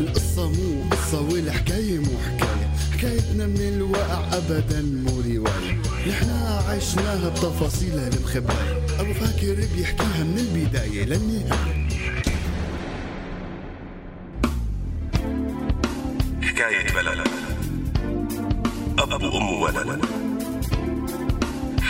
القصة مو قصة والحكاية مو حكاية. حكايتنا من الواقع أبدا مو رواية. نحنا عشناها بتفاصيلها المخباية أبو فاكر بيحكيها من البداية للنهاية. حكاية بلد. أب وأم وولد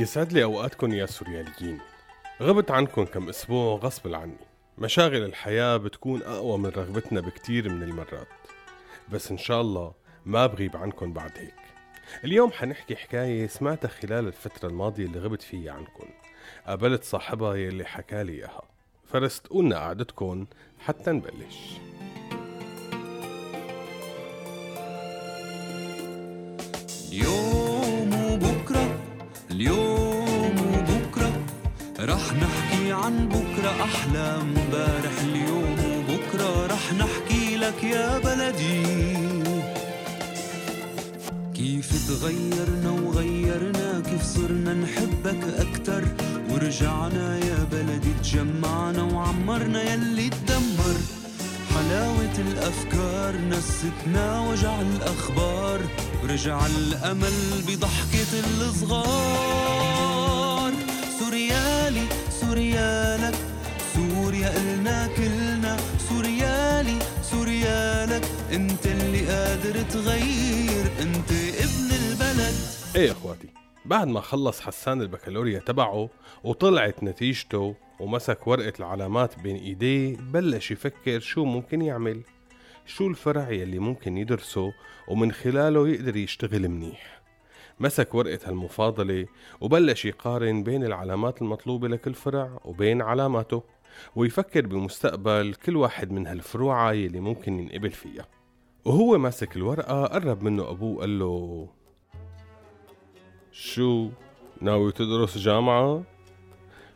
يسعد لي أوقاتكم يا سورياليين. غبت عنكم كم أسبوع غصب عني. مشاغل الحياة بتكون أقوى من رغبتنا بكتير من المرات. بس إن شاء الله ما بغيب عنكم بعد هيك. اليوم حنحكي حكاية سمعتها خلال الفترة الماضية اللي غبت فيها عنكم. قابلت صاحبها يلي حكالي إياها. فرستقولنا قعدتكم حتى نبلش. اليوم اليوم وبكرة رح نحكي عن بكرة أحلى امبارح اليوم وبكرة رح نحكي لك يا بلدي. كيف تغيرنا وغيرنا كيف صرنا نحبك أكتر. ورجعنا يا بلدي تجمعنا وعمرنا يلي تدمر. حلاوة الأفكار نستنا وجع الأخبار. ورجع الأمل بضحكة الصغار سوريالي سوريالك سوريا إلنا كلنا. سوريالي سوريالك أنت اللي قادر تغير. أنت ابن البلد. إيه يا إخواتي بعد ما خلص حسان البكالوريا تبعه وطلعت نتيجته ومسك ورقة العلامات بين إيديه بلش يفكر شو ممكن يعمل. شو الفرع يلي ممكن يدرسه ومن خلاله يقدر يشتغل منيح مسك ورقة المفاضلة وبلش يقارن بين العلامات المطلوبة لكل فرع وبين علاماته ويفكر بمستقبل كل واحد من هالفروعة يلي ممكن ينقبل فيها وهو ماسك الورقة قرب منه أبوه قال له شو ناوي تدرس جامعة؟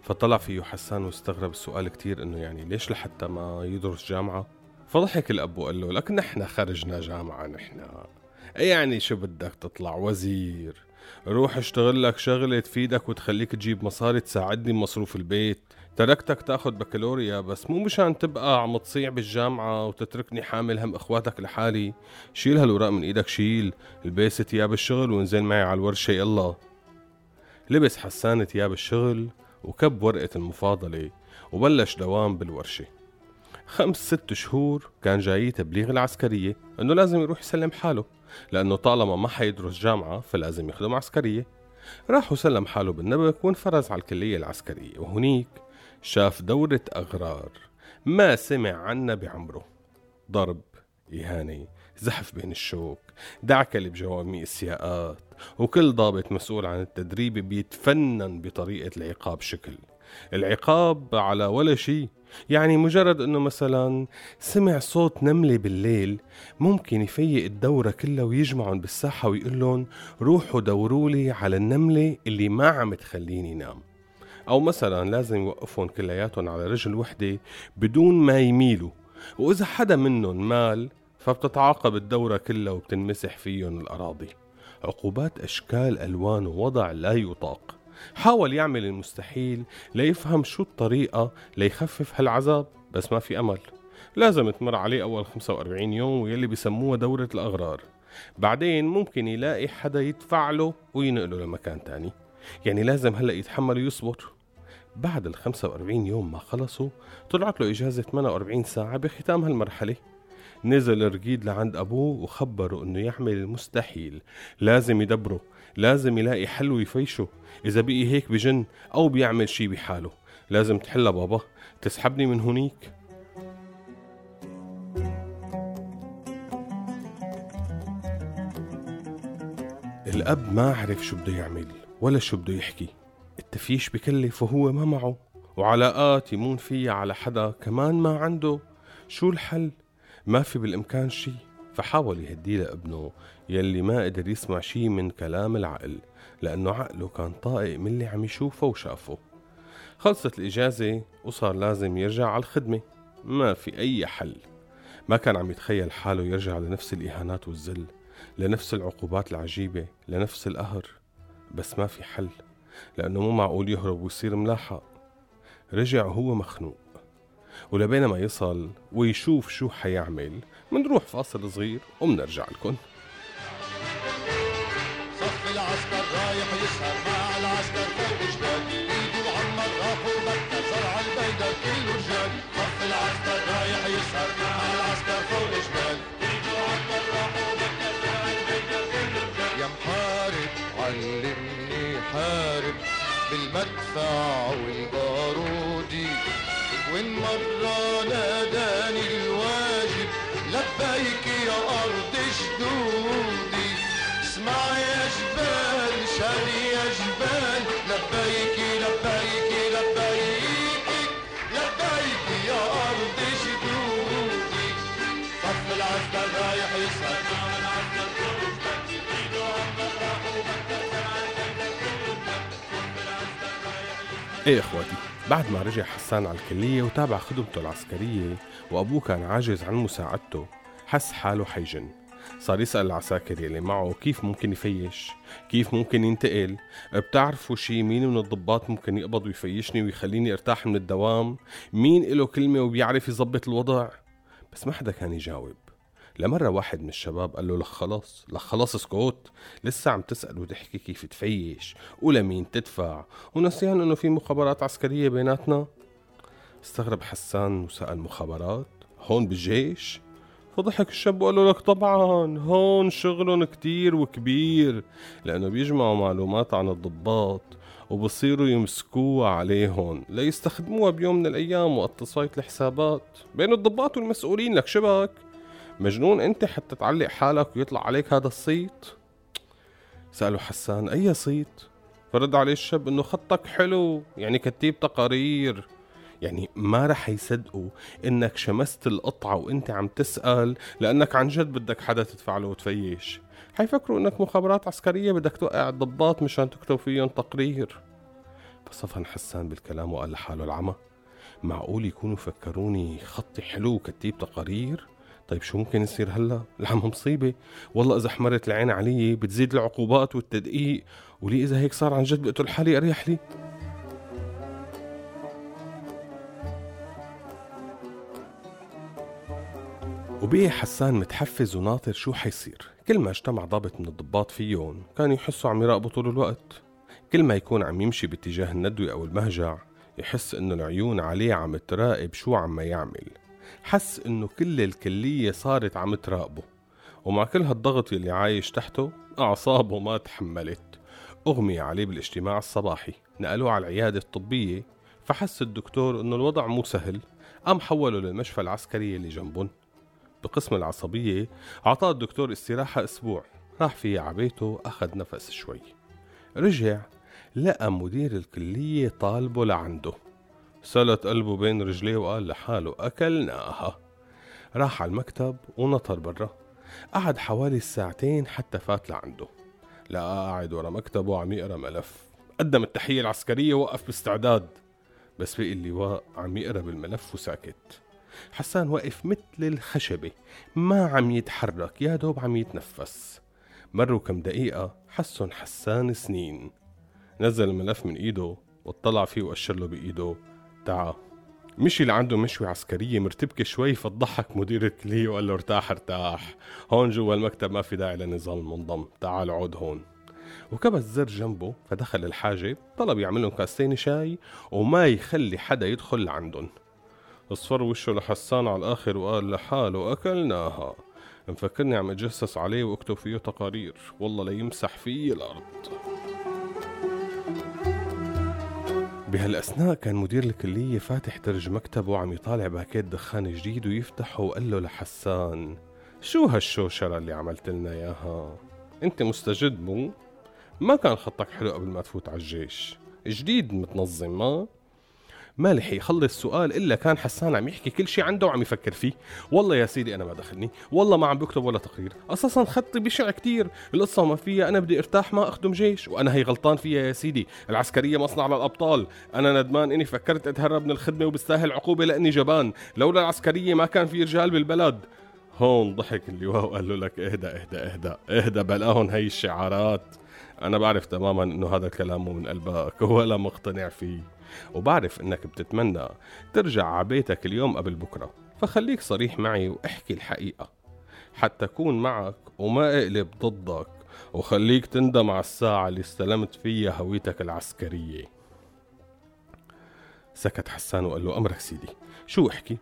فطلع فيه حسان واستغرب السؤال كتير إنه يعني ليش لحتى ما يدرس جامعة؟ فضحك الأب وقال له لك نحن خرجنا جامعة نحن. يعني شو بدك تطلع وزير؟ روح اشتغل لك شغلة تفيدك وتخليك تجيب مصاري تساعدني بمصروف البيت. تركتك تاخد بكالوريا بس مو مشان تبقى عم تصيع بالجامعة وتتركني حامل هم أخواتك لحالي. شيل هالوراق من إيدك شيل. البس تياب الشغل وانزل معي على الورشة يلا. لبس حسان تياب الشغل وكب ورقة المفاضلة وبلش دوام بالورشة. خمس ست شهور كان جاي تبليغ العسكرية إنه لازم يروح يسلم حاله لأنه طالما ما حيدرس جامعة فلازم يخدم عسكرية. راح وسلم حاله بالنبك وانفرز على الكلية العسكرية وهنيك شاف دورة أغرار ما سمع عنها بعمره. ضرب إهانة زحف بين الشوك دعكلة بجوامع السياقات وكل ضابط مسؤول عن التدريب بيتفنن بطريقة العقاب شكل. العقاب على ولا شيء. يعني مجرد إنه مثلا سمع صوت نملة بالليل ممكن يفيق الدورة كلها ويجمعهم بالساحة ويقول لهم روحوا دوروا لي على النملة اللي ما عم تخليني نام. أو مثلا لازم يوقفهم كلياتهم على رجل وحدة بدون ما يميلوا. وإذا حدا منهم مال فبتتعاقب الدورة كلها وبتنمسح فيهم الأراضي. عقوبات أشكال ألوان ووضع لا يطاق. حاول يعمل المستحيل ليفهم شو الطريقة ليخفف هالعذاب بس ما في أمل. لازم تمر عليه أول 45 يوم ويلي بسموها دورة الأغرار. بعدين ممكن يلاقي حدا يدفع له وينقله لمكان تاني. يعني لازم هلأ يتحمل ويصبر. بعد ال 45 يوم ما خلصوا طلعت له إجازة 48 ساعة بختام هالمرحلة. نزل رقيد لعند أبوه وخبره إنه يعمل المستحيل. لازم يدبره لازم يلاقي حل ويفيشه. إذا بقي هيك بجن أو بيعمل شي بحاله. لازم تحلها بابا. تسحبني من هونيك؟ الأب ما عرف شو بده يعمل ولا شو بده يحكي. التفيش بكلف وهو ما معه. وعلاقات يمون فيها على حدا كمان ما عنده. شو الحل؟ ما في بالإمكان شي فحاول يهدي لابنه يلي ما قدر يسمع شي من كلام العقل لأنه عقله كان طائق من اللي عم يشوفه وشافه. خلصت الإجازة وصار لازم يرجع على الخدمة. ما في أي حل. ما كان عم يتخيل حاله يرجع لنفس الإهانات والذل لنفس العقوبات العجيبة لنفس القهر. بس ما في حل لأنه مو معقول يهرب ويصير ملاحق. رجع وهو مخنوق. ولبين ما يصل ويشوف شو حيعمل منروح فاصل صغير ومنرجع لكم صف العسكر رايح يسهر إيه إخواتي؟ بعد ما رجع حسان على الكلية وتابع خدمته العسكرية وأبوه كان عاجز عن مساعدته حس حاله حيجن. صار يسأل العساكر يلي معه كيف ممكن يفيش كيف ممكن ينتقل بتعرفوا شي؟ مين من الضباط ممكن يقبض ويفيشني ويخليني أرتاح من الدوام؟ مين له كلمة وبيعرف يظبط الوضع؟ بس ما حدا كان يجاوب. لمرة واحد من الشباب قال له لك خلاص لك خلاص اسكت لسه عم تسأل وتحكي كيف تفيش ولمين تدفع ونسيان إنه في مخابرات عسكرية بيناتنا. استغرب حسان وسأل مخابرات هون بالجيش؟ فضحك الشاب وقال له لك طبعا هون شغلهم كتير وكبير لأنه بيجمعوا معلومات عن الضباط وبصيروا يمسكوها عليهم ليستخدموها بيوم من الأيام وقت تصاية الحسابات. بين الضباط والمسؤولين لك شبك؟ مجنون انت حتى تعلق حالك ويطلع عليك هذا الصيت. سأله حسان أي صيت؟ فرد عليه الشاب إنه خطك حلو يعني كتيب تقارير. يعني ما رح يصدقوا إنك شمست القطعة وإنت عم تسأل لأنك عن جد بدك حدا تدفع له وتفيش. حيفكروا إنك مخابرات عسكرية بدك توقع الضباط مشان تكتب فيهم تقرير. فصفن حسان بالكلام وقال لحاله العمى معقول يكونوا فكروني خطي حلو وكتيب تقارير؟ طيب شو ممكن يصير هلا؟ العم مصيبة. والله إذا حمرت العين علي بتزيد العقوبات والتدقيق ولي إذا هيك صار عن جد بقتل حالي أريح لي. وبقي حسان متحفز وناطر شو حيصير؟ كل ما اجتمع ضابط من الضباط فيهم كانوا يحسوا عم يراقبوا طول الوقت. كل ما يكون عم يمشي باتجاه الندوة أو المهجع يحس إنه العيون عليه عم تراقب شو عم يعمل. حس إنه كل الكلية صارت عم تراقبه ومع كل هالضغط اللي عايش تحته أعصابه ما تحملت. أغمي عليه بالاجتماع الصباحي نقلوه على العيادة الطبية فحس الدكتور إنه الوضع مو سهل قام حوله للمشفى العسكري اللي جنبهم. بقسم العصبية أعطاه الدكتور استراحة أسبوع راح فيها عبيته أخذ نفس شوي. رجع لقى مدير الكلية طالبه لعنده. سلت قلبه بين رجليه وقال لحاله أكلناها. راح على المكتب ونطر برا. قعد حوالي ساعتين حتى فات لعنده. لقى قاعد ورا مكتبه عم يقرأ ملف. قدم التحية العسكرية وقف باستعداد. بس بقي اللواء عم يقرأ بالملف وساكت. حسان وقف مثل الخشبة ما عم يتحرك يا دوب عم يتنفس. مروا كم دقيقة حسن حسان سنين. نزل الملف من إيده واطلع فيه وأشر له بإيده. تعا مشي لعنده مشوي عسكرية مرتبكة شوي فضحك مدير الكلية وقال له ارتاح ارتاح. هون جوا المكتب ما في داعي لنظام المنضم تعال عود هون. وكبس زر جنبه فدخل الحاجب طلب يعملهم كاستين شاي وما يخلي حدا يدخل لعندهم. اصفر وشه لحسان على الآخر وقال لحاله أكلناها. مفكرني عم أتجسس عليه وأكتب فيه تقارير. والله ليمسح فيه الأرض. بهالأثناء كان مدير الكلية فاتح درج مكتبه وعم يطالع باكيت دخان جديد ويفتحه وقال له لحسان شو هالشوشرة اللي عملت لنا إياها؟ أنت مستجد مو؟ ما كان خطك حلو قبل ما تفوت على الجيش جديد متنظم ما ما لح يخلص سؤال إلا كان حسان عم يحكي كل شيء عنده وعم يفكر فيه. والله يا سيدي أنا ما دخلني. والله ما عم بكتب ولا تقرير. أساسا خطي بشع كتير. القصة ما فيها أنا بدي أرتاح ما أخدم جيش. وأنا هي غلطان فيها يا سيدي. العسكرية مصنع للأبطال. أنا ندمان إني فكرت أتهرب من الخدمة وبستاهل عقوبة لأني جبان. لولا العسكرية ما كان في رجال بالبلد. هون ضحك اللواء وقال له لك اهدى اهدى اهدى اهدى بلاهم هي الشعارات. أنا بعرف تماما إنه هذا الكلام مو من قلبك ولا مقتنع فيه. وبعرف إنك بتتمنى ترجع على بيتك اليوم قبل بكرة فخليك صريح معي واحكي الحقيقة. حتى أكون معك وما أقلب ضدك وخليك تندم على الساعة اللي استلمت فيها هويتك العسكرية. سكت حسان وقال له أمرك سيدي شو احكي؟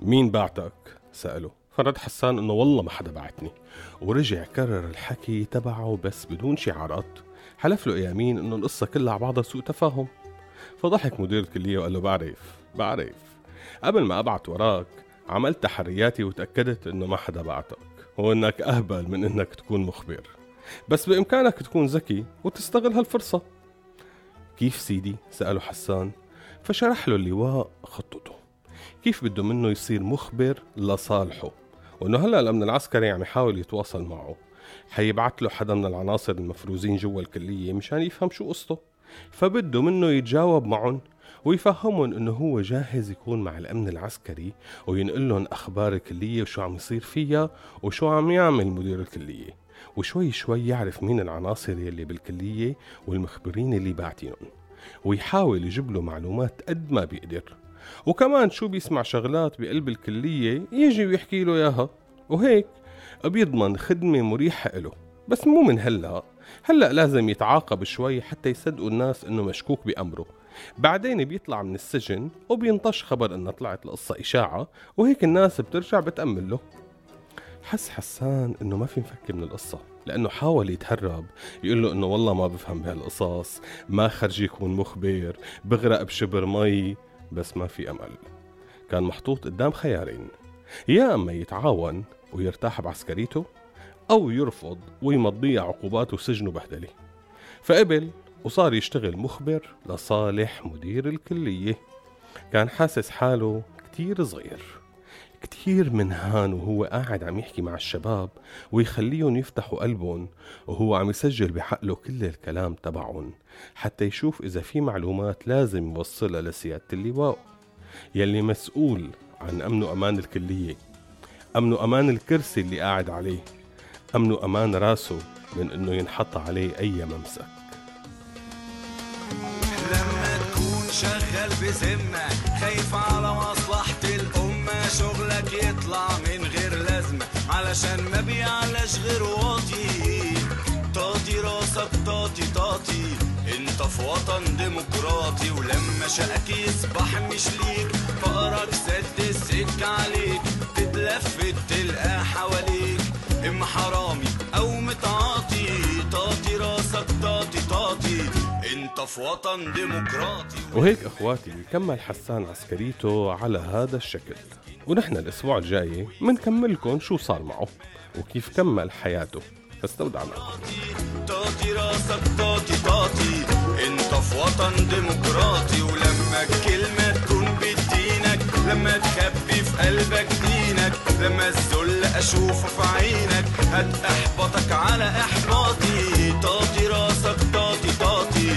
مين بعتك؟ سأله. فرد حسان إنه والله ما حدا بعتني. ورجع كرر الحكي تبعه بس بدون شعارات. حلف له يمين إنه القصة كلها على بعضها سوء تفاهم. فضحك مدير الكلية وقال له بعرف بعرف. قبل ما أبعت وراك عملت تحرياتي وتأكدت إنه ما حدا بعتك وإنك أهبل من إنك تكون مخبر. بس بإمكانك تكون ذكي وتستغل هالفرصة. كيف سيدي؟ سأله حسان فشرح له اللواء خطته. كيف بده منه يصير مخبر لصالحه؟ وإنه هلأ الأمن العسكري عم يحاول يتواصل معه. حيبعت له حدا من العناصر المفروزين جوا الكلية مشان يفهم شو قصته. فبده منه يتجاوب معهم ويفهمهم إنه هو جاهز يكون مع الأمن العسكري وينقل لهم أخبار الكلية وشو عم يصير فيها وشو عم يعمل مدير الكلية. وشوي شوي يعرف مين العناصر يلي بالكلية والمخبرين اللي باعتينهم. ويحاول يجيب له معلومات قد ما بيقدر. وكمان شو بيسمع شغلات بقلب الكلية يجي ويحكي له إياها. وهيك بيضمن خدمة مريحة له بس مو من هلأ. هلأ لازم يتعاقب شوي حتى يصدقوا الناس إنه مشكوك بأمره. بعدين بيطلع من السجن وبينطش خبر انه طلعت القصة إشاعة وهيك الناس بترجع بتأمل له. حس حسان إنه ما في مفك من القصة لأنه حاول يتهرب يقول له إنه والله ما بفهم بهالقصص ما خرج يكون مخبر بغرق بشبر مي بس ما في أمل. كان محطوط قدام خيارين يا أما يتعاون ويرتاح بعسكريته أو يرفض ويمضيه عقوبات وسجن وبهدلة فقبل وصار يشتغل مخبر لصالح مدير الكلية. كان حاسس حاله كتير صغير. كتير منهان وهو قاعد عم يحكي مع الشباب ويخليهم يفتحوا قلبهم وهو عم يسجل بحقله كل الكلام تبعهم حتى يشوف إذا في معلومات لازم يوصلها لسيادة اللواء يلي مسؤول عن أمن وأمان الكلية. أمن وأمان الكرسي اللي قاعد عليه. أمن وأمان راسه من إنه ينحط عليه أي ممسك. لما تكون شغال بذمة خايف على مصلحة الأمة شغلك يطلع من غير لازمة علشان ما بيعلاش غير واطي. طاطي راسك طاطي طاطي أنت في وطن ديمقراطي ولما شقك يصبح مش ليك. فقرك سد السكة عليك. تتلفت تلقى حواليك. اما حرامي أو متعاطي طاطي راسك طاطي طاطي أنت في وطن ديمقراطي. وهيك إخواتي كمل حسان عسكريته على هذا الشكل. ونحن الأسبوع الجاي منكملكم شو صار معه وكيف كمل حياته. فاستودعنا طاطي راسك طاطي طاطي أنت في وطن ديمقراطي. ولما بدينك لما تخبي في قلبك دينك لما الذل أشوفه في عينك. هتحبطك على إحباطي. طاطي راسك طاطي طاطي.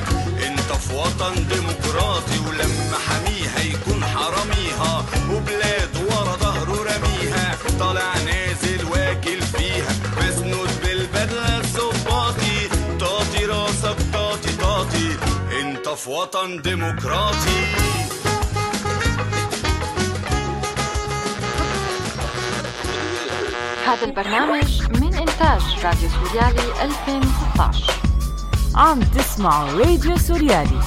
أنت في وطن ديمقراطي ولما حميها يكون حراميها. وبلاد ورا ظهره رميها. طالع نازل واكل فيها. مسنود بالبدلة الظباطي طاطي راسك طاطي طاطي. أنت في وطن ديمقراطي. هذا البرنامج من إنتاج راديو سوريالي 2016 عم تسمعوا راديو سوريالي.